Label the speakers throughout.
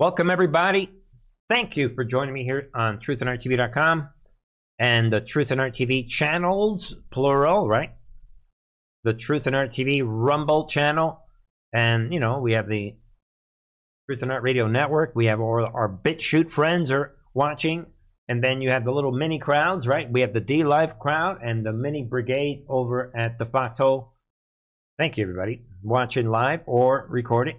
Speaker 1: Welcome, everybody. Thank you for joining me here on truthandarttv.com and the Truth and Art TV channels, plural, right? The Truth and Art TV Rumble channel. And, you know, we have the Truth and Art Radio Network. We have all our BitChute friends are watching. And then you have the little mini crowds, right? We have the DLive crowd and the mini brigade over at the Foxhole. Thank you, everybody, watching live or recording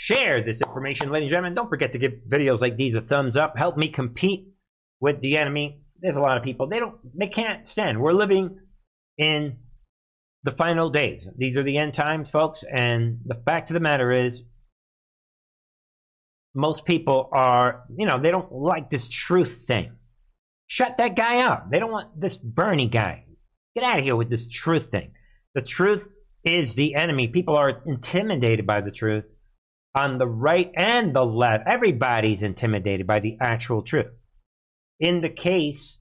Speaker 1: share this information, ladies and gentlemen. Don't forget to give videos like these a thumbs up. Help me compete with the enemy. There's a lot of people they don't they can't stand. We're living in the final days. These are the end times, folks. And the fact of the matter is, most people are, you know, they don't like this truth thing. Shut that guy up. They don't want this Bernie guy. Get out of here with this truth thing. The truth is the enemy. People are intimidated by the truth on the right and the left. Everybody's intimidated by the actual truth. In the case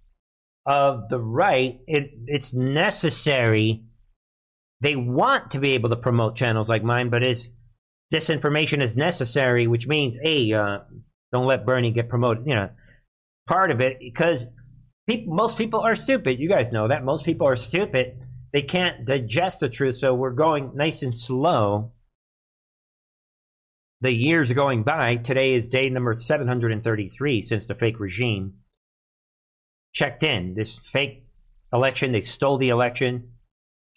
Speaker 1: of the right, it, it's necessary. They want to be able to promote channels like mine, but is disinformation is necessary, which means, hey, uh, don't let Bernie get promoted. You know, part of it because people, most people are stupid. You guys know that most people are stupid. They can't digest the truth, so we're going nice and slow the years going by, today is day number 733 since the fake regime checked in. This fake election, they stole the election.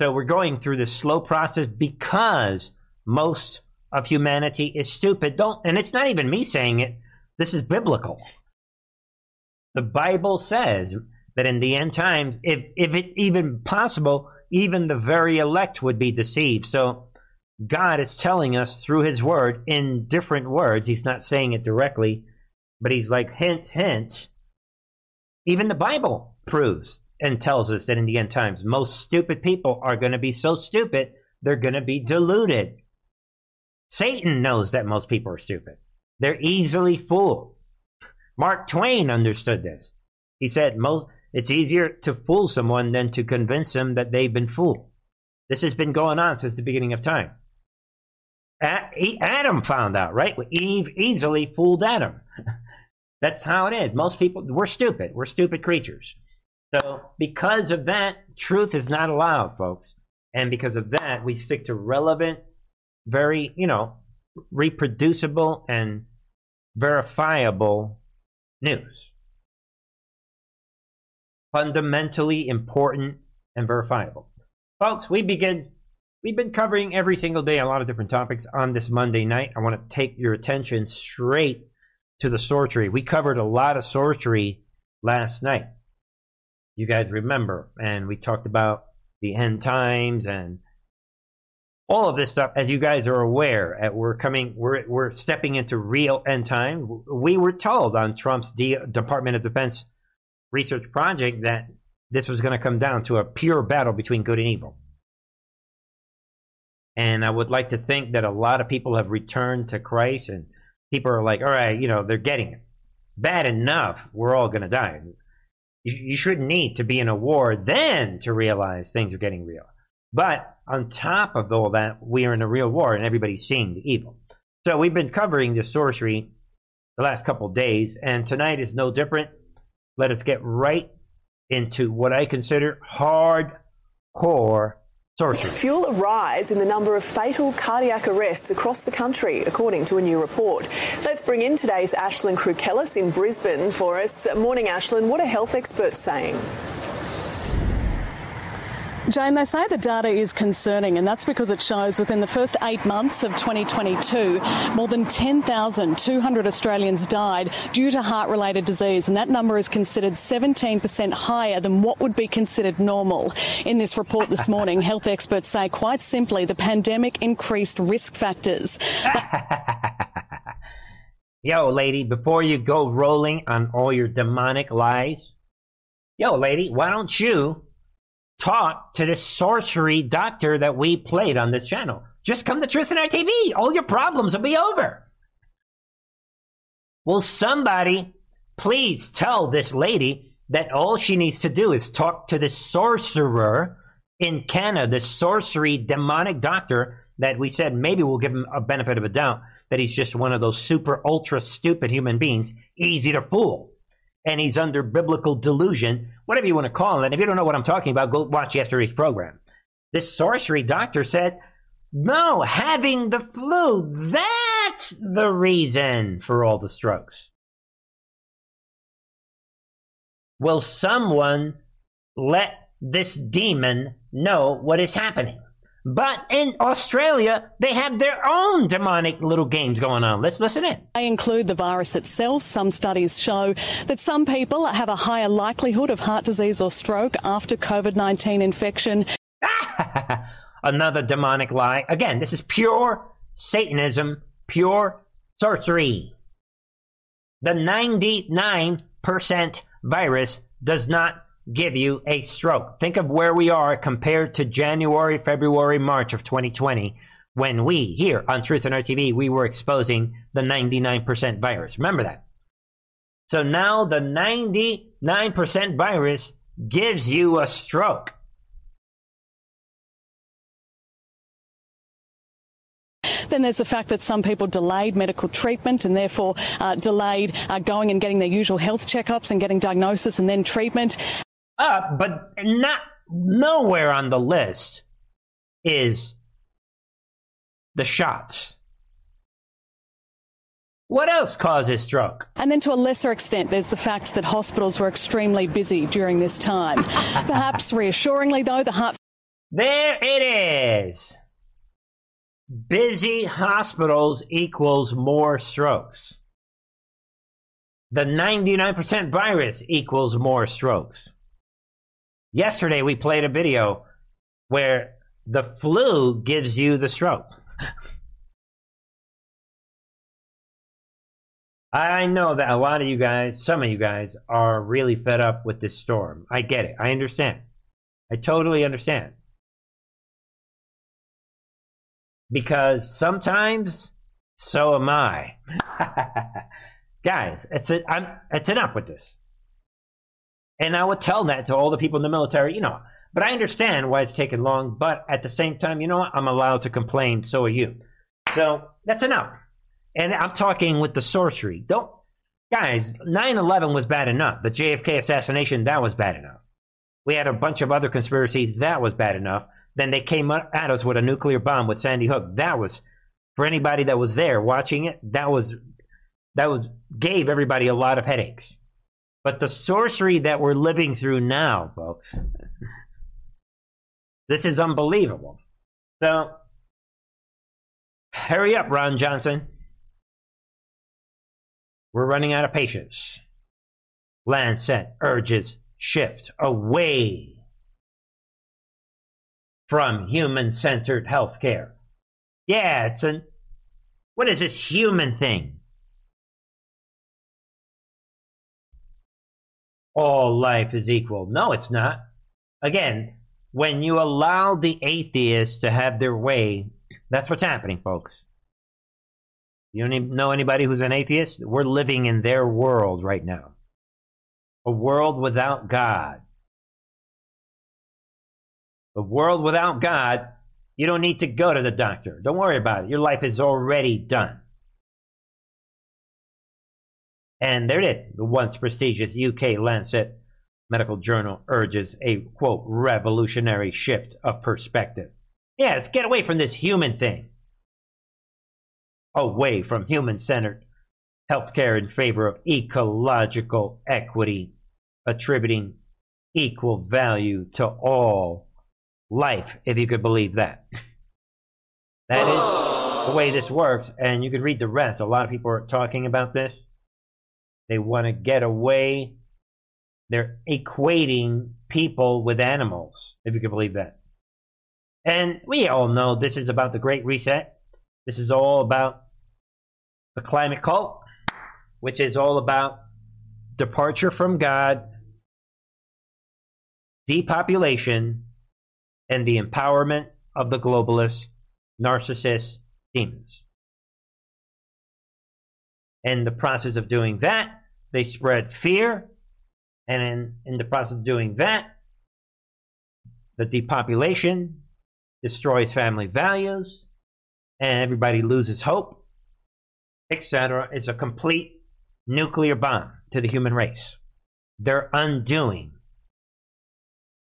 Speaker 1: So we're going through this slow process because most of humanity is stupid. Don't and it's not even me saying it. This is biblical. The Bible says that in the end times, if if it even possible, even the very elect would be deceived. So God is telling us through his word in different words. He's not saying it directly, but he's like, hint, hint. Even the Bible proves and tells us that in the end times, most stupid people are going to be so stupid, they're going to be deluded. Satan knows that most people are stupid. They're easily fooled. Mark Twain understood this. He said, most, it's easier to fool someone than to convince them that they've been fooled. This has been going on since the beginning of time. Adam found out, right? Eve easily fooled Adam. That's how it is. Most people, we're stupid. We're stupid creatures. So, because of that, truth is not allowed, folks. And because of that, we stick to relevant, very, you know, reproducible and verifiable news. Fundamentally important and verifiable. Folks, we begin We've been covering every single day a lot of different topics on this Monday night. I want to take your attention straight to the sorcery. We covered a lot of sorcery last night. You guys remember, and we talked about the end times and all of this stuff. As you guys are aware, uh, we're coming, we're we're stepping into real end time. We were told on Trump's D- Department of Defense research project that this was going to come down to a pure battle between good and evil. And I would like to think that a lot of people have returned to Christ and people are like, all right, you know, they're getting it. Bad enough, we're all going to die. You, you shouldn't need to be in a war then to realize things are getting real. But on top of all that, we are in a real war and everybody's seeing the evil. So we've been covering the sorcery the last couple days, and tonight is no different. Let us get right into what I consider hardcore
Speaker 2: Sorcery. Fuel a rise in the number of fatal cardiac arrests across the country, according to a new report. Let's bring in today's Ashlyn Krukellis in Brisbane for us. Morning, Ashlyn. What are health experts saying?
Speaker 3: Jane, they say the data is concerning, and that's because it shows within the first eight months of 2022, more than 10,200 Australians died due to heart related disease, and that number is considered 17% higher than what would be considered normal. In this report this morning, health experts say quite simply the pandemic increased risk factors.
Speaker 1: Yo, lady, before you go rolling on all your demonic lies, yo, lady, why don't you talk to this sorcery doctor that we played on this channel. Just come to Truth and Art TV. All your problems will be over. Will somebody please tell this lady that all she needs to do is talk to the sorcerer in Canada, the sorcery demonic doctor that we said maybe we'll give him a benefit of a doubt. that he's just one of those super ultra stupid human beings, easy to fool. And he's under biblical delusion, whatever you want to call it. If you don't know what I'm talking about, go watch yesterday's program. This sorcery doctor said, no, having the flu, that's the reason for all the strokes. Will someone let this demon know what is happening? But in Australia, they have their own demonic little games going on. Let's listen in.
Speaker 3: They include the virus itself. Some studies show that some people have a higher likelihood of heart disease or stroke after COVID 19 infection.
Speaker 1: Another demonic lie. Again, this is pure Satanism, pure sorcery. The 99% virus does not give you a stroke. Think of where we are compared to January, February, March of 2020 when we here on Truth and Art TV we were exposing the 99% virus. Remember that. So now the 99% virus gives you a stroke.
Speaker 3: Then there's the fact that some people delayed medical treatment and therefore uh, delayed uh, going and getting their usual health checkups and getting diagnosis and then treatment.
Speaker 1: Uh, but not nowhere on the list is the shots. What else causes stroke?
Speaker 3: And then to a lesser extent, there's the fact that hospitals were extremely busy during this time. Perhaps reassuringly, though, the heart.
Speaker 1: There it is. Busy hospitals equals more strokes. The 99% virus equals more strokes. Yesterday we played a video where the flu gives you the stroke. I know that a lot of you guys, some of you guys, are really fed up with this storm. I get it. I understand. I totally understand. Because sometimes, so am I. guys, it's, a, I'm, it's enough with this. And I would tell that to all the people in the military, you know. But I understand why it's taken long. But at the same time, you know what? I'm allowed to complain. So are you. So that's enough. And I'm talking with the sorcery. Don't, guys, 9 11 was bad enough. The JFK assassination, that was bad enough. We had a bunch of other conspiracies, that was bad enough. Then they came at us with a nuclear bomb with Sandy Hook. That was, for anybody that was there watching it, that was, that was, gave everybody a lot of headaches. But the sorcery that we're living through now, folks, this is unbelievable. So, hurry up, Ron Johnson. We're running out of patience. Lancet urges shift away from human centered healthcare. Yeah, it's an. What is this human thing? All life is equal. No, it's not. Again, when you allow the atheists to have their way, that's what's happening, folks. You don't know anybody who's an atheist? We're living in their world right now. A world without God. A world without God, you don't need to go to the doctor. Don't worry about it. Your life is already done. And there it is. The once prestigious UK Lancet Medical Journal urges a, quote, revolutionary shift of perspective. Yeah, let's get away from this human thing away from human centered healthcare in favor of ecological equity, attributing equal value to all life, if you could believe that. That is the way this works, and you could read the rest. A lot of people are talking about this. They want to get away. They're equating people with animals, if you can believe that. And we all know this is about the Great Reset. This is all about the climate cult, which is all about departure from God, depopulation, and the empowerment of the globalist, narcissists, demons. In the process of doing that, they spread fear, and in, in the process of doing that, the depopulation destroys family values, and everybody loses hope. etc., is a complete nuclear bomb to the human race. They're undoing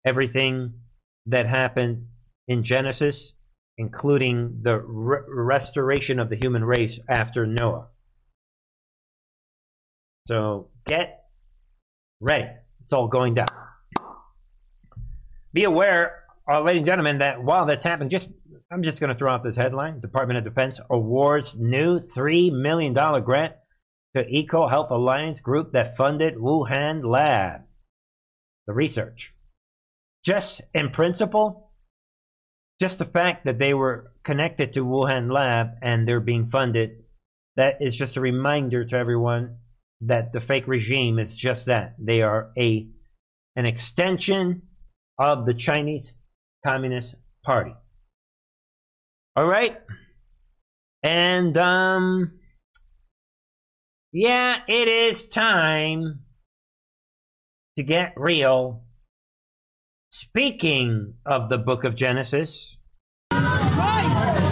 Speaker 1: everything that happened in Genesis, including the re- restoration of the human race after Noah. So get ready. It's all going down. Be aware, uh, ladies and gentlemen, that while that's happening, just I'm just going to throw out this headline: Department of Defense awards new three million dollar grant to Eco Health Alliance group that funded Wuhan lab. The research, just in principle, just the fact that they were connected to Wuhan lab and they're being funded, that is just a reminder to everyone that the fake regime is just that. They are a an extension of the Chinese Communist Party. All right? And um yeah, it is time to get real. Speaking of the book of Genesis,
Speaker 4: Praise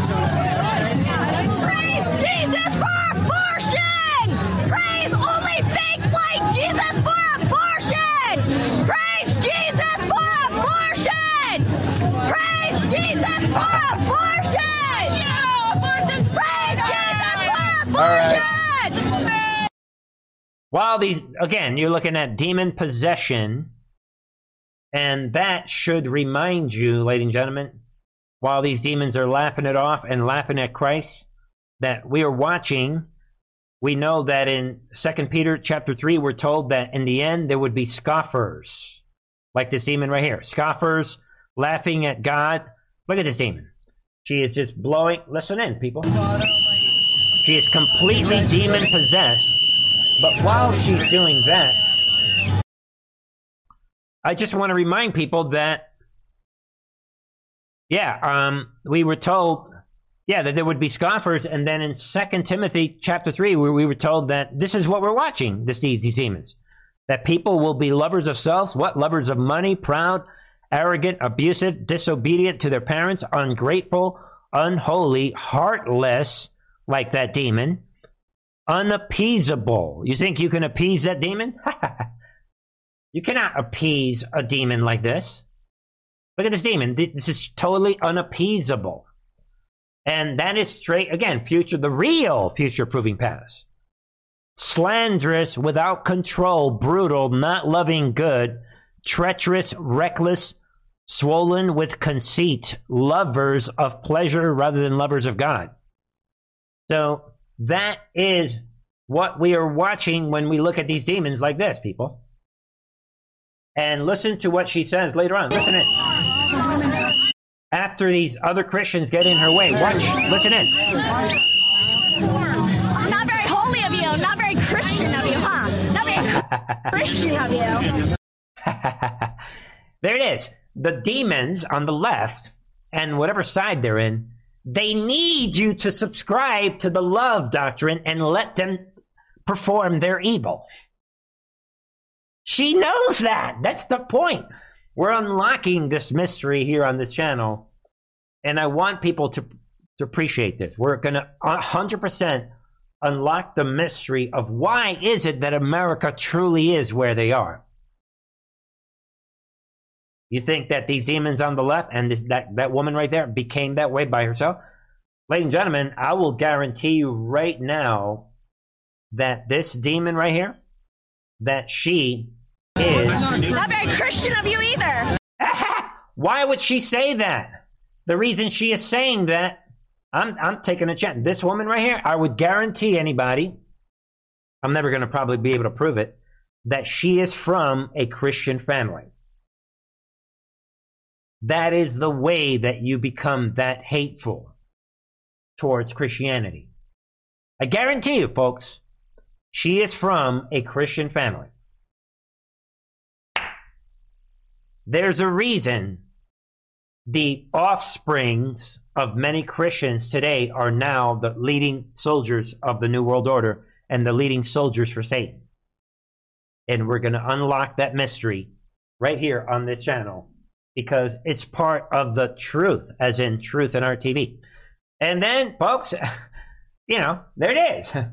Speaker 1: while these again, you're looking at demon possession, and that should remind you, ladies and gentlemen, while these demons are laughing it off and laughing at Christ, that we are watching. We know that in Second Peter chapter three, we're told that in the end there would be scoffers, like this demon right here, scoffers laughing at God. Look at this demon. She is just blowing. Listen in, people. She is completely demon possessed. But while she's doing that, I just want to remind people that, yeah, um, we were told, yeah, that there would be scoffers, and then in Second Timothy chapter three, we, we were told that this is what we're watching. This these these demons, that people will be lovers of self, what lovers of money, proud, arrogant, abusive, disobedient to their parents, ungrateful, unholy, heartless, like that demon unappeasable. You think you can appease that demon? you cannot appease a demon like this. Look at this demon. This is totally unappeasable. And that is straight, again, future, the real future proving past. Slanderous, without control, brutal, not loving good, treacherous, reckless, swollen with conceit, lovers of pleasure rather than lovers of God. So, that is what we are watching when we look at these demons like this, people. And listen to what she says later on. Listen in. After these other Christians get in her way, watch, listen in.
Speaker 4: Not very holy of you, not very Christian of you, huh? Not very Christian of you.
Speaker 1: there it is. The demons on the left and whatever side they're in, they need you to subscribe to the love doctrine and let them perform their evil. She knows that. That's the point. We're unlocking this mystery here on this channel, and I want people to, to appreciate this. We're going to 100% unlock the mystery of why is it that America truly is where they are. You think that these demons on the left and this, that, that woman right there became that way by herself? Ladies and gentlemen, I will guarantee you right now that this demon right here, that she is.
Speaker 4: Not very Christian of you either.
Speaker 1: Why would she say that? The reason she is saying that, I'm, I'm taking a chance. This woman right here, I would guarantee anybody, I'm never going to probably be able to prove it, that she is from a Christian family. That is the way that you become that hateful towards Christianity. I guarantee you, folks, she is from a Christian family. There's a reason the offsprings of many Christians today are now the leading soldiers of the New World Order and the leading soldiers for Satan. And we're going to unlock that mystery right here on this channel because it's part of the truth, as in truth in our TV. And then, folks, you know, there it is.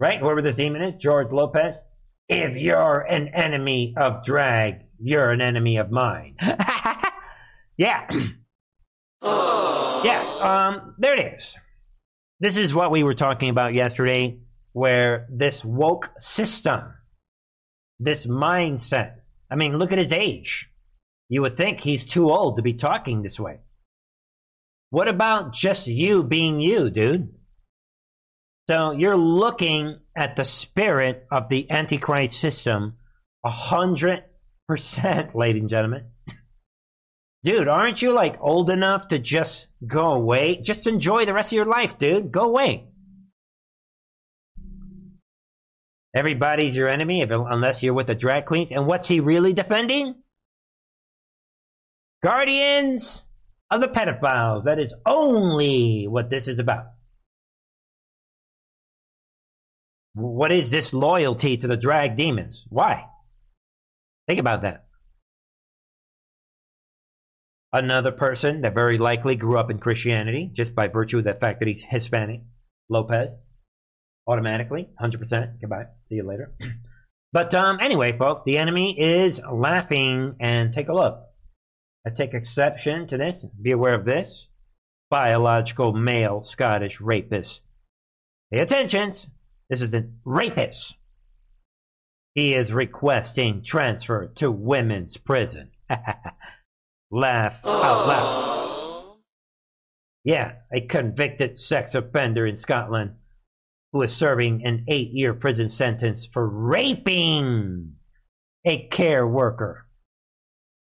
Speaker 1: Right? Whoever this demon is, George Lopez. If you're an enemy of drag, you're an enemy of mine. yeah. yeah, um, there it is. This is what we were talking about yesterday, where this woke system, this mindset, I mean, look at his age. You would think he's too old to be talking this way. What about just you being you, dude? So you're looking at the spirit of the Antichrist system a hundred percent, ladies and gentlemen. Dude, aren't you like old enough to just go away? Just enjoy the rest of your life, dude. Go away. Everybody's your enemy if, unless you're with the drag queens. And what's he really defending? Guardians of the pedophiles. That is only what this is about. What is this loyalty to the drag demons? Why? Think about that. Another person that very likely grew up in Christianity just by virtue of the fact that he's Hispanic, Lopez, automatically, 100%. Goodbye. See you later. But um, anyway, folks, the enemy is laughing, and take a look. I take exception to this. Be aware of this. Biological male Scottish rapist. Pay attention. This is a rapist. He is requesting transfer to women's prison. Laugh out loud. Yeah, a convicted sex offender in Scotland who is serving an eight year prison sentence for raping a care worker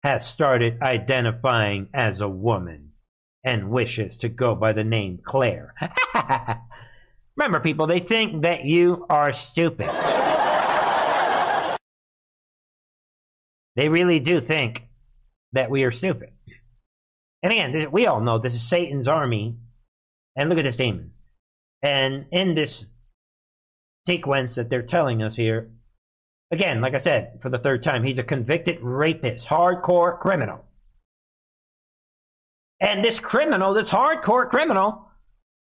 Speaker 1: has started identifying as a woman and wishes to go by the name Claire. Remember, people, they think that you are stupid. they really do think that we are stupid. And again, we all know this is Satan's army. And look at this demon. And in this sequence that they're telling us here, again, like I said, for the third time, he's a convicted rapist, hardcore criminal. And this criminal, this hardcore criminal,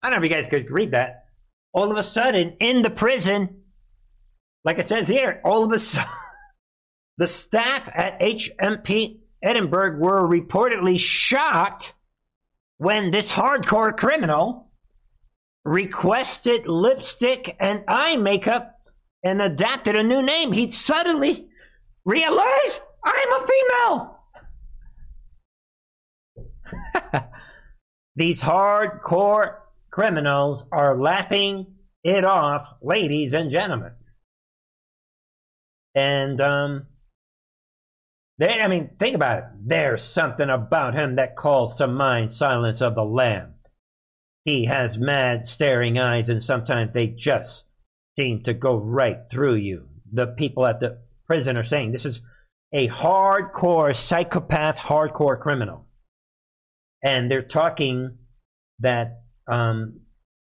Speaker 1: I don't know if you guys could read that. All of a sudden, in the prison, like it says here, all of a sudden, the staff at HMP Edinburgh were reportedly shocked when this hardcore criminal requested lipstick and eye makeup and adapted a new name. He suddenly realized I'm a female. These hardcore criminals are laughing it off, ladies and gentlemen. And um, they, I mean, think about it. There's something about him that calls to mind Silence of the Lamb. He has mad, staring eyes, and sometimes they just seem to go right through you. The people at the prison are saying this is a hardcore psychopath, hardcore criminal. And they're talking that um,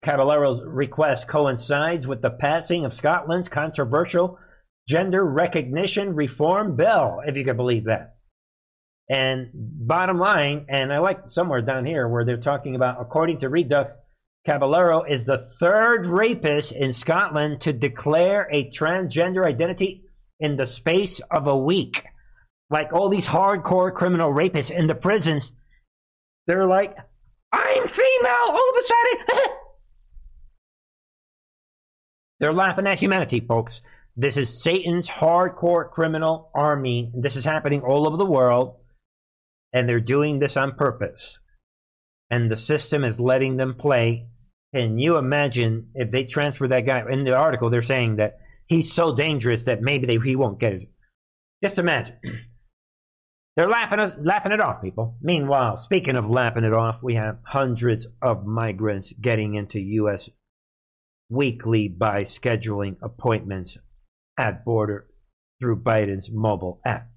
Speaker 1: Caballero's request coincides with the passing of Scotland's controversial gender recognition reform bill, if you can believe that. And bottom line, and I like somewhere down here where they're talking about, according to Redux, Caballero is the third rapist in Scotland to declare a transgender identity in the space of a week. Like all these hardcore criminal rapists in the prisons, they're like, I'm female all of a sudden. they're laughing at humanity, folks. This is Satan's hardcore criminal army. This is happening all over the world, and they're doing this on purpose. And the system is letting them play. Can you imagine if they transfer that guy? In the article, they're saying that he's so dangerous that maybe they, he won't get it. Just imagine. They're laughing, us, laughing it off, people. Meanwhile, speaking of laughing it off, we have hundreds of migrants getting into U.S. weekly by scheduling appointments at border through Biden's mobile app.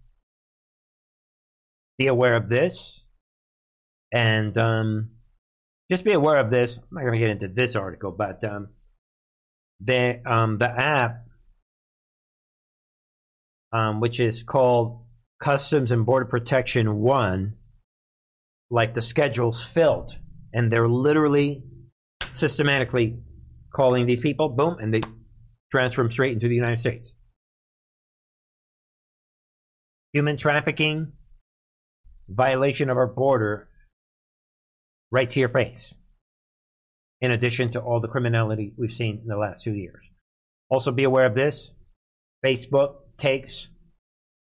Speaker 1: Be aware of this. And um, just be aware of this. I'm not going to get into this article, but um, the, um, the app, um, which is called Customs and Border Protection 1, like the schedule's filled. And they're literally systematically calling these people, boom, and they transfer them straight into the United States. Human trafficking, violation of our border, right to your face. In addition to all the criminality we've seen in the last two years. Also, be aware of this Facebook takes,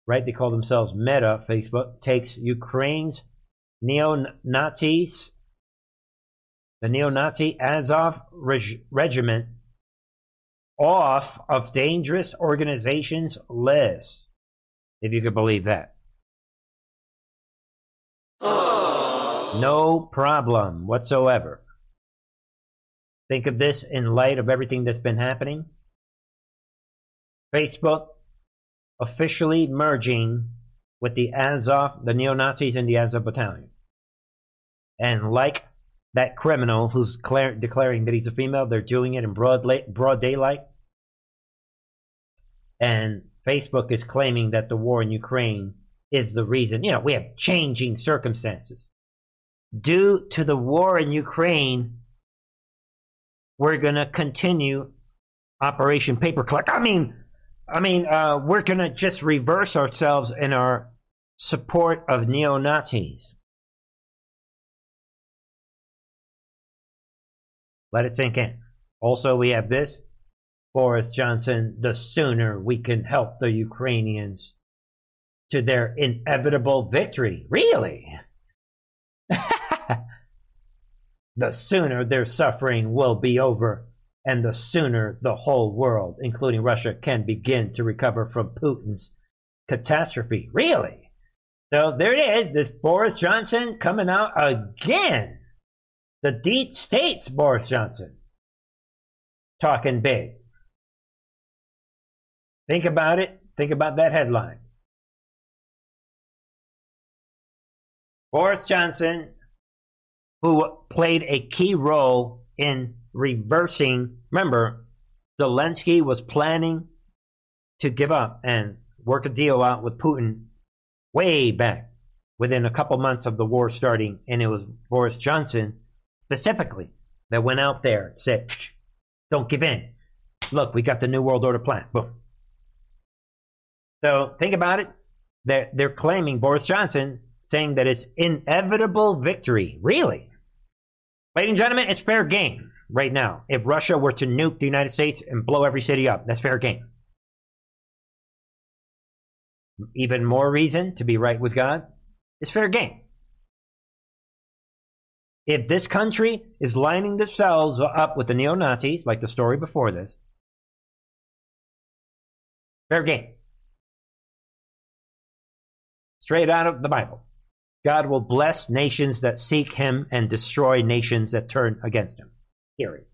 Speaker 1: right? They call themselves Meta, Facebook, takes Ukraine's neo Nazis, the neo Nazi Azov reg- regiment, off of dangerous organizations list. If you could believe that. No problem whatsoever. Think of this in light of everything that's been happening. Facebook officially merging with the Azov, the neo Nazis in the Azov battalion. And like that criminal who's declar- declaring that he's a female, they're doing it in broad, la- broad daylight. And Facebook is claiming that the war in Ukraine is the reason. You know, we have changing circumstances. Due to the war in Ukraine, we're going to continue Operation Paperclip. I mean, I mean, uh, we're going to just reverse ourselves in our support of neo Nazis. Let it sink in. Also, we have this Boris Johnson, the sooner we can help the Ukrainians to their inevitable victory. Really? The sooner their suffering will be over, and the sooner the whole world, including Russia, can begin to recover from Putin's catastrophe. Really? So there it is, this Boris Johnson coming out again. The deep states, Boris Johnson. Talking big. Think about it. Think about that headline. Boris Johnson, who played a key role in reversing, remember, Zelensky was planning to give up and work a deal out with Putin way back within a couple months of the war starting, and it was Boris Johnson specifically that went out there and said, Don't give in. Look, we got the New World Order plan. Boom. So think about it. They're, they're claiming Boris Johnson saying that it's inevitable victory. Really? Ladies and gentlemen, it's fair game right now. If Russia were to nuke the United States and blow every city up, that's fair game. Even more reason to be right with God is fair game. If this country is lining themselves up with the neo Nazis, like the story before this, fair game. Straight out of the Bible. God will bless nations that seek him and destroy nations that turn against him. Period.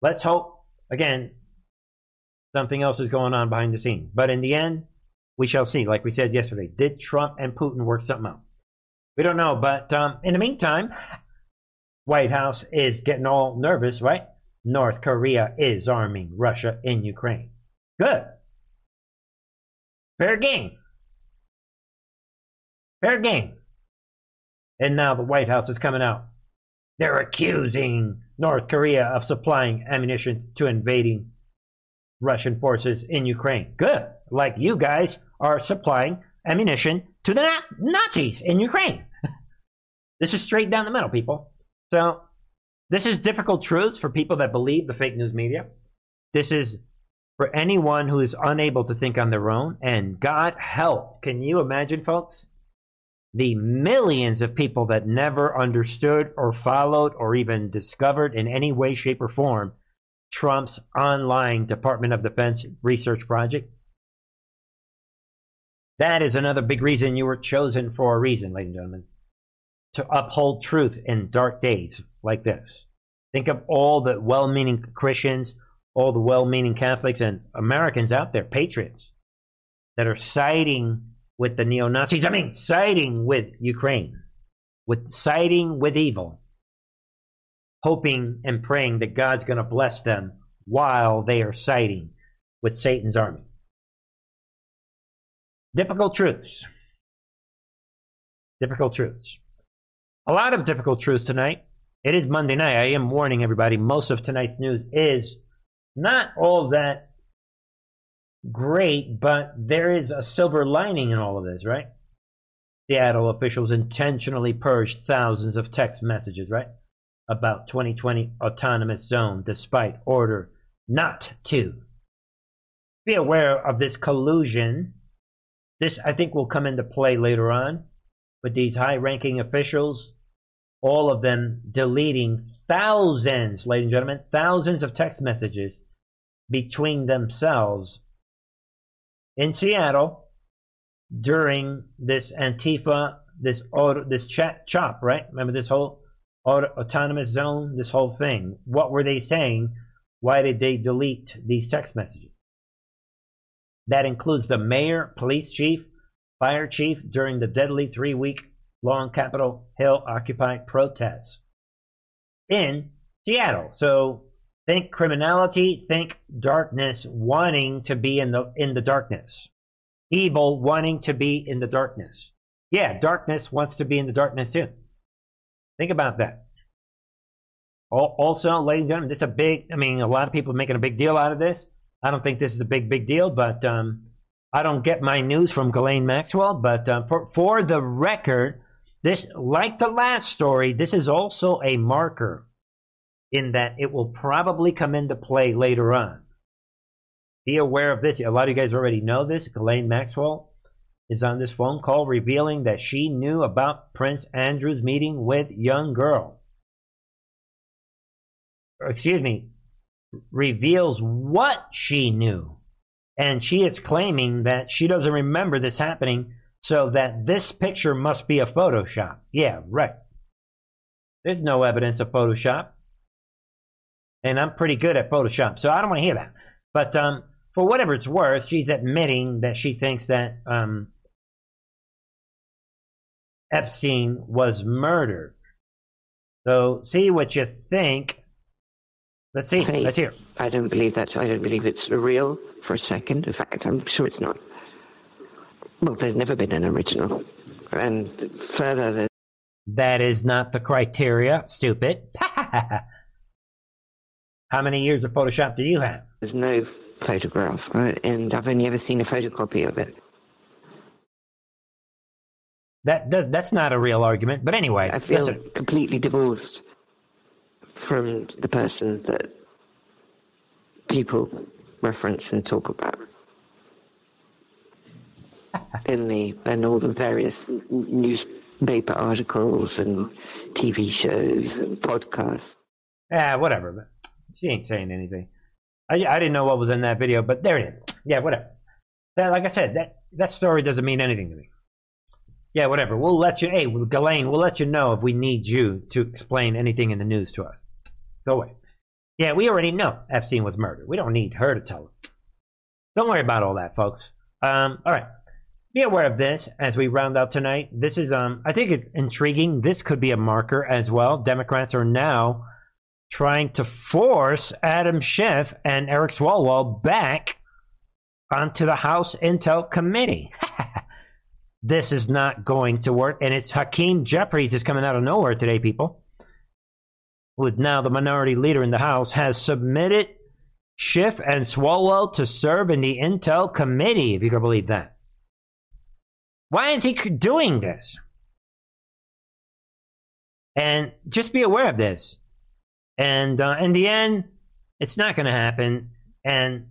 Speaker 1: Let's hope, again, something else is going on behind the scenes. But in the end, we shall see. Like we said yesterday, did Trump and Putin work something out? We don't know. But um, in the meantime, White House is getting all nervous, right? North Korea is arming Russia in Ukraine. Good. Fair game. Fair game. And now the White House is coming out. They're accusing North Korea of supplying ammunition to invading Russian forces in Ukraine. Good. Like you guys are supplying ammunition to the Nazis in Ukraine. this is straight down the middle, people. So, this is difficult truths for people that believe the fake news media. This is for anyone who is unable to think on their own. And God help. Can you imagine, folks? The millions of people that never understood or followed or even discovered in any way, shape, or form Trump's online Department of Defense research project. That is another big reason you were chosen for a reason, ladies and gentlemen, to uphold truth in dark days like this. Think of all the well meaning Christians, all the well meaning Catholics, and Americans out there, patriots, that are siding with the neo Nazis. I mean, siding with Ukraine, with siding with evil, hoping and praying that God's going to bless them while they are siding with Satan's army. Difficult truths. Difficult truths. A lot of difficult truths tonight. It is Monday night. I am warning everybody, most of tonight's news is not all that great, but there is a silver lining in all of this, right? Seattle officials intentionally purged thousands of text messages, right? About 2020 autonomous zone despite order not to. Be aware of this collusion. This, I think, will come into play later on with these high ranking officials, all of them deleting thousands, ladies and gentlemen, thousands of text messages between themselves in Seattle during this Antifa, this auto, this CHAZ CHOP, right? Remember this whole auto, autonomous zone, this whole thing. What were they saying? Why did they delete these text messages? That includes the mayor, police chief, fire chief during the deadly three week long Capitol Hill Occupy protests in Seattle. So think criminality, think darkness, wanting to be in the in the darkness. Evil wanting to be in the darkness. Yeah, darkness wants to be in the darkness too. Think about that. Also, ladies and gentlemen, this is a big. I mean, a lot of people making a big deal out of this. I don't think this is a big, big deal, but um, I don't get my news from Ghislaine Maxwell, but uh, for, for the record, this, like the last story, this is also a marker in that it will probably come into play later on. Be aware of this. A lot of you guys already know this. Ghislaine Maxwell is on this phone call revealing that she knew about Prince Andrew's meeting with young girl. Excuse me, reveals what she knew. And she is claiming that she doesn't remember this happening, so that this picture must be a Photoshop. Yeah, right. There's no evidence of Photoshop. And I'm pretty good at Photoshop, so I don't want to hear that. But um, for whatever it's worth, she's admitting that she thinks that um, Epstein was murdered. So see what you think Let's see. Let's hear.
Speaker 5: I don't believe that. I don't believe it's real for a second. In fact, I'm sure it's not. Well, there's never been an original. And further,
Speaker 1: that is not the criteria. Stupid. How many years of Photoshop do you have?
Speaker 5: There's no photograph, and I've only ever seen a photocopy of it.
Speaker 1: That does. That's not a real argument. But anyway,
Speaker 5: I feel yes, completely divorced from the person that people reference and talk about in the and all the various newspaper articles and TV shows and podcasts.
Speaker 1: Yeah, whatever. She ain't saying anything. I, I didn't know what was in that video, but there it is. Yeah, whatever. That, like I said, that that story doesn't mean anything to me. Yeah, whatever. We'll let you. Hey, Ghislaine, we'll let you know if we need you to explain anything in the news to us. Go away. Yeah, we already know Epstein was murdered. We don't need her to tell us. Don't worry about all that, folks. Um, all right. Be aware of this as we round out tonight. This is, um, I think it's intriguing. This could be a marker as well. Democrats are now trying to force Adam Schiff and Eric Swalwell back onto the House Intel Committee. this is not going to work. And it's Hakeem Jeffries is coming out of nowhere today, people with now the minority leader in the House, has submitted Schiff and Swalwell to serve in the Intel Committee, if you can believe that. Why is he doing this? And just be aware of this. And uh, in the end, it's not going to happen. And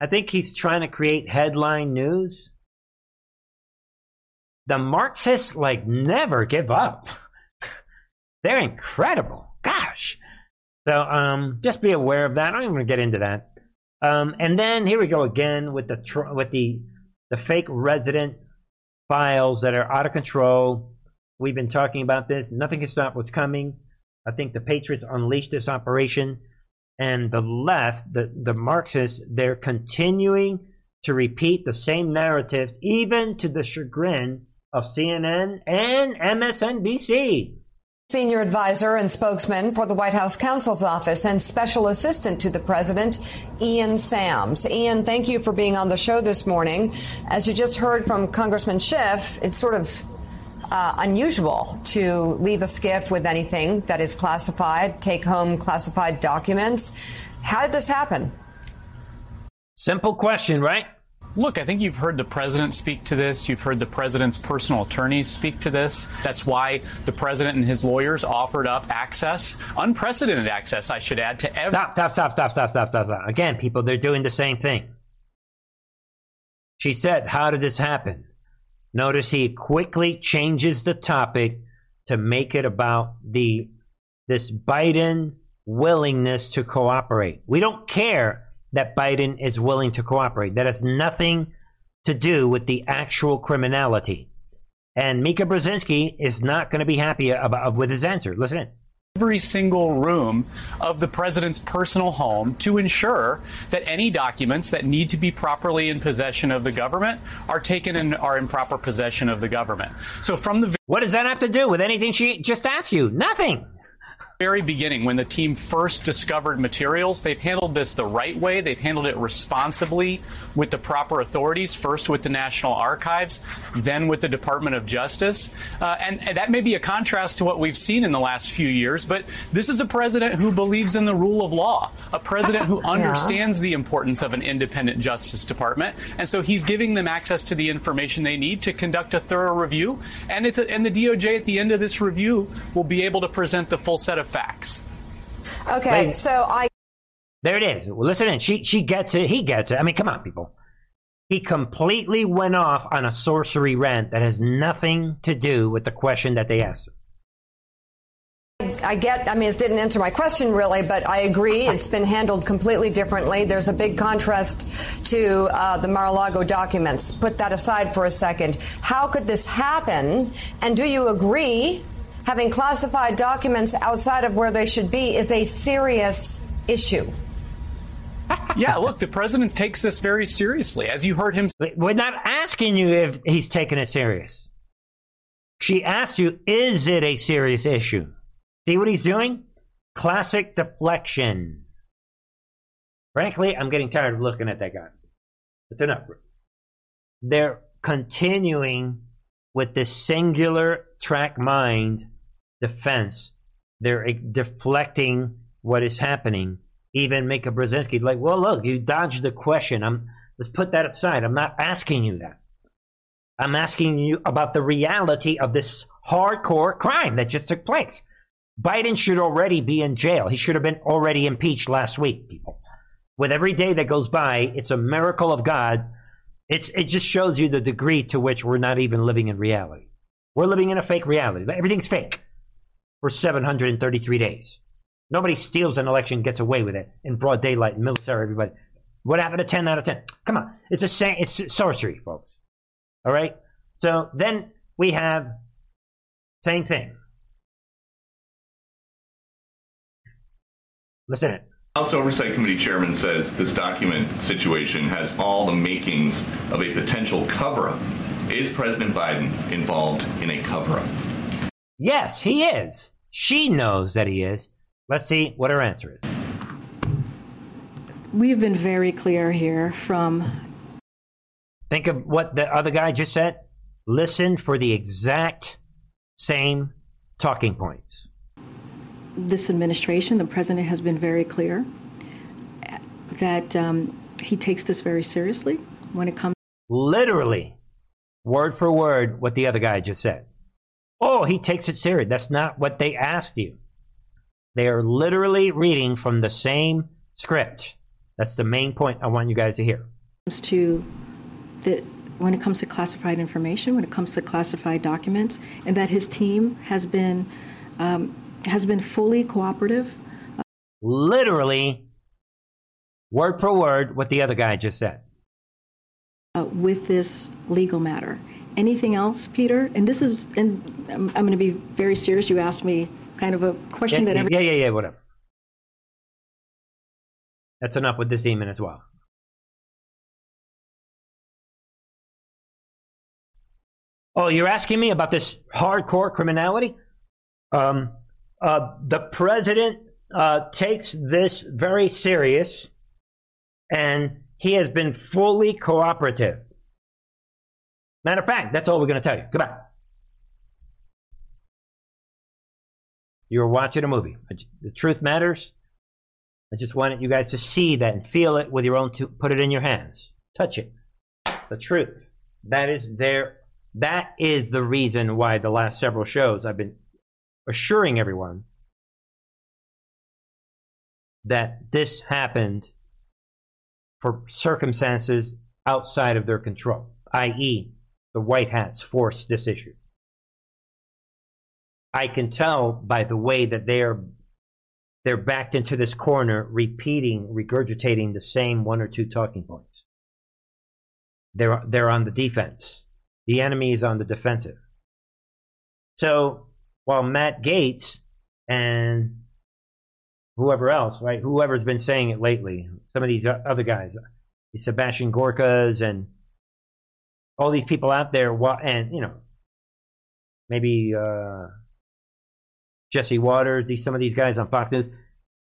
Speaker 1: I think he's trying to create headline news. The Marxists, like, never give up. They're incredible. Gosh. So um, just be aware of that. I don't even want to get into that. Um, and then here we go again with the tr- with the the fake resident files that are out of control. We've been talking about this. Nothing can stop what's coming. I think the Patriots unleashed this operation, and the left, the the Marxists, they're continuing to repeat the same narrative, even to the chagrin of CNN and MSNBC.
Speaker 6: Senior advisor and spokesman for the White House counsel's office and special assistant to the president, Ian Sams. Ian, thank you for being on the show this morning. As you just heard from Congressman Schiff, it's sort of uh, unusual to leave a SCIF with anything that is classified, take home classified documents. How did this happen?
Speaker 1: Simple question, right?
Speaker 7: Look, I think you've heard the president speak to this. You've heard the president's personal attorneys speak to this. That's why the president and his lawyers offered up access, unprecedented access, I should add, to every.
Speaker 1: Stop, stop, stop, stop, stop, stop, stop, stop. Again, people, they're doing the same thing. She said, How did this happen? Notice he quickly changes the topic to make it about the this Biden willingness to cooperate. We don't care that Biden is willing to cooperate. That has nothing to do with the actual criminality. And Mika Brzezinski is not going to be happy about with his answer. Listen in
Speaker 7: every single room of the president's personal home to ensure that any documents that need to be properly in possession of the government are taken and are in proper possession of the government. So from the
Speaker 1: What does that have to do with anything she just asked you? Nothing
Speaker 7: very beginning, when the team first discovered materials, they've handled this the right way. They've handled it responsibly with the proper authorities, first with the National Archives, then with the Department of Justice. Uh, and, and, that may be a contrast to what we've seen in the last few years, but this is a president who believes in the rule of law, a president who understands the importance of an independent Justice Department. And so he's giving them access to the information they need to conduct a thorough review. And, it's a, and the DOJ at the end of this review will be able to present the full set of facts.
Speaker 6: Okay, Wait. so I.
Speaker 1: There it is. Well, listen in. She she gets it. He gets it. I mean, come on, people. He completely went off on a sorcery rant that has nothing to do with the question that they asked.
Speaker 6: I get, I mean, it didn't answer my question really, but I agree. It's been handled completely differently. There's a big contrast to uh, the Mar a Lago documents. Put that aside for a second. How could this happen? And do you agree having classified documents outside of where they should be is a serious issue.
Speaker 7: yeah, look, the president takes this very seriously. As you heard him
Speaker 1: We're not asking you if he's taking it serious. She asked you, is it a serious issue? See what he's doing? Classic deflection. Frankly, I'm getting tired of looking at that guy. It's enough. They're continuing with this singular track mind defense. They're eh, deflecting what is happening. Even Mika Brzezinski, like, well, look, you dodged the question. I'm let's put that aside. I'm not asking you that. I'm asking you about the reality of this hardcore crime that just took place. Biden should already be in jail. He should have been already impeached last week, people. With every day that goes by, it's a miracle of God. It's, it just shows you the degree to which we're not even living in reality. We're living in a fake reality. Everything's fake for 733 days. Nobody steals an election, gets away with it in broad daylight, military, everybody. What happened to 10 out of 10? Come on. It's a same, it's sorcery, folks. All right? So then we have same thing. Listen it.
Speaker 8: House Oversight Committee chairman says this document situation has all the makings of a potential cover up. Is President Biden involved in a cover up?
Speaker 1: Yes, he is. She knows that he is. Let's see what her answer is.
Speaker 9: We've been very clear here from.
Speaker 1: Think of what the other guy just said. Listen for the exact same talking points.
Speaker 9: This administration, the president has been very clear that um, he takes this very seriously when it comes.
Speaker 1: Literally, word for word, what the other guy just said. Oh, he takes it serious. That's not what they asked you. They are literally reading from the same script. That's the main point I want you guys to hear.
Speaker 9: To the when it comes to classified information, when it comes to classified documents, and that his team has been um, has been fully cooperative.
Speaker 1: Literally, word for word, what the other guy just said.
Speaker 9: Uh, with this legal matter, anything else, Peter? And this is, and I'm, I'm going to be very serious. You asked me kind of a question
Speaker 1: yeah,
Speaker 9: that every-
Speaker 1: yeah, yeah, yeah, whatever. That's enough with this demon as well. Oh, you're asking me about this hardcore criminality? Um, uh, the president uh, takes this very serious, and he has been fully cooperative. Matter of fact, that's all we're going to tell you. Goodbye. You're watching a movie. The truth matters. I just wanted you guys to see that and feel it with your own, to put it in your hands. Touch it. the truth. That is there. that is the reason why the last several shows I've been assuring everyone that this happened for circumstances outside of their control, i.e., the White Hats forced this issue. I can tell by the way that they're they're backed into this corner, repeating, regurgitating the same one or two talking points. They're they're on the defense. The enemy is on the defensive. So while Matt Gaetz and whoever else, right, whoever's been saying it lately, some of these other guys, Sebastian Gorkas and all these people out there, and you know, maybe uh, Jesse Watters, these some of these guys on Fox News,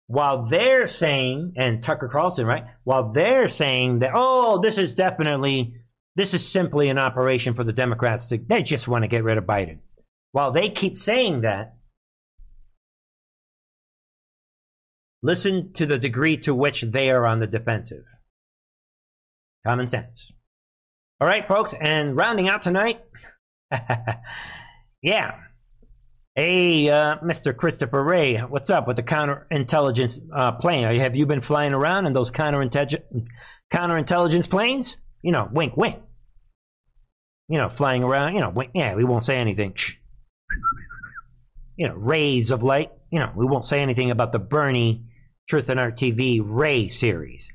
Speaker 1: while they're saying, and Tucker Carlson, right, while they're saying that, oh, this is definitely, this is simply an operation for the Democrats to, they just want to get rid of Biden. While they keep saying that, listen to the degree to which they are on the defensive. Common sense. All right, folks, and rounding out tonight, yeah. Hey, uh, Mr. Christopher Wray, what's up with the counterintelligence uh, plane? Have you been flying around in those counterintelligence counterintelligence planes? You know, wink, wink. You know, flying around. You know, wink. Yeah, we won't say anything. You know, rays of light. You know, we won't say anything about the Bernie Truth and Art TV Ray series.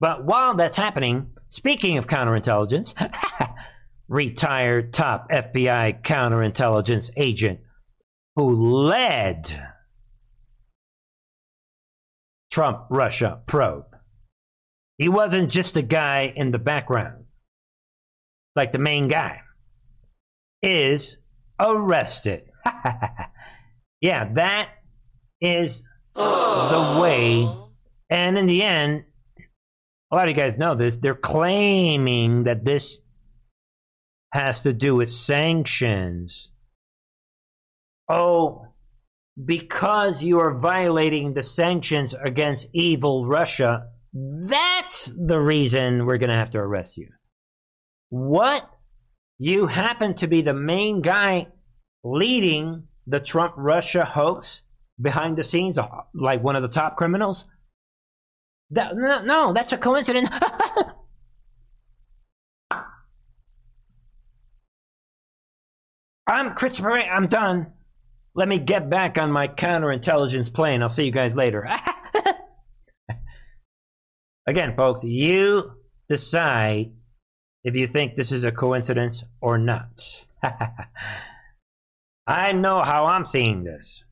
Speaker 1: But while that's happening, speaking of counterintelligence, retired top FBI counterintelligence agent who led Trump Russia probe. He wasn't just a guy in the background, like the main guy, is arrested. yeah, that is the way. And in the end, a lot of you guys know this. They're claiming that this has to do with sanctions. Oh, because you are violating the sanctions against evil Russia, that's the reason we're going to have to arrest you. What? You happen to be the main guy leading the Trump Russia hoax behind the scenes, like one of the top criminals? That, no, no, that's a coincidence. I'm Christopher. I'm done. Let me get back on my counterintelligence plane. I'll see you guys later. Again, folks, you decide if you think this is a coincidence or not. I know how I'm seeing this.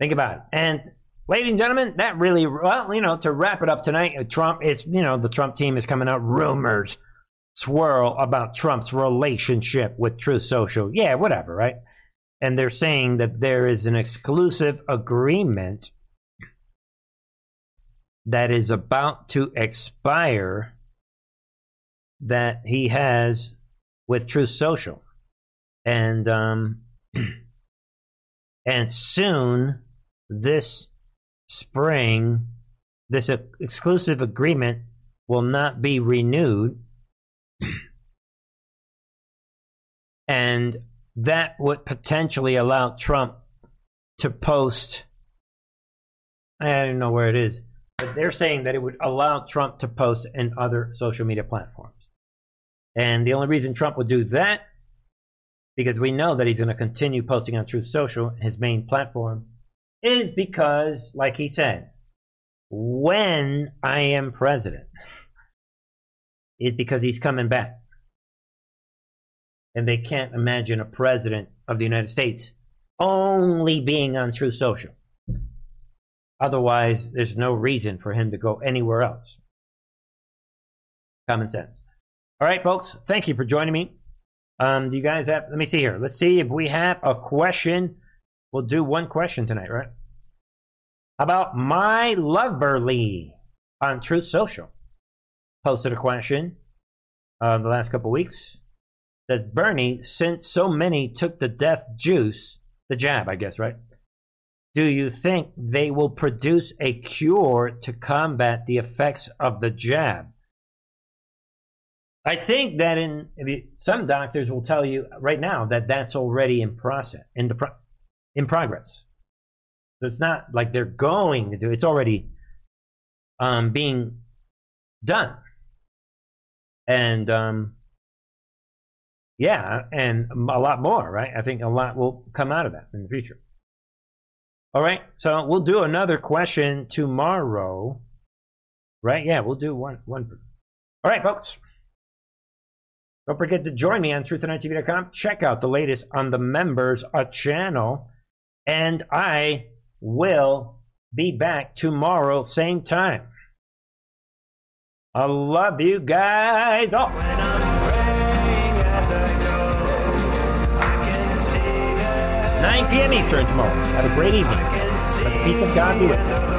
Speaker 1: Think about it. And, ladies and gentlemen, that really, well, you know, to wrap it up tonight, Trump is, you know, the Trump team is coming out rumors swirl about Trump's relationship with Truth Social. Yeah, whatever, right? And they're saying that there is an exclusive agreement that is about to expire that he has with Truth Social. And um and soon this spring this exclusive agreement will not be renewed and that would potentially allow Trump to post. I don't know where it is, but they're saying that it would allow Trump to post in other social media platforms. And the only reason Trump would do that, because we know that he's going to continue posting on Truth Social, his main platform, is because, like he said, when I am president, is because he's coming back. And they can't imagine a president of the United States only being on Truth Social. Otherwise, there's no reason for him to go anywhere else. Common sense. All right, folks, thank you for joining me. Um, do you guys have, let me see here. Let's see if we have a question. We'll do one question tonight, right? About my Loverly on Truth Social posted a question uh, the last couple weeks that Bernie, since so many took the death juice, the jab, I guess, right? Do you think they will produce a cure to combat the effects of the jab? I think that in some doctors will tell you right now that that's already in process in the pro- in progress. So it's not like they're going to do it's already um, being done. And um, yeah, and a lot more, right? I think a lot will come out of that in the future. All right, so we'll do another question tomorrow. Right? Yeah, we'll do one one. All right, folks. Don't forget to join me on truthandarttv.com. Check out the latest on the members a channel. And I will be back tomorrow, same time. I love you guys. Oh. 9 p.m. Eastern tomorrow. Have a great evening. Let the peace of God be with you.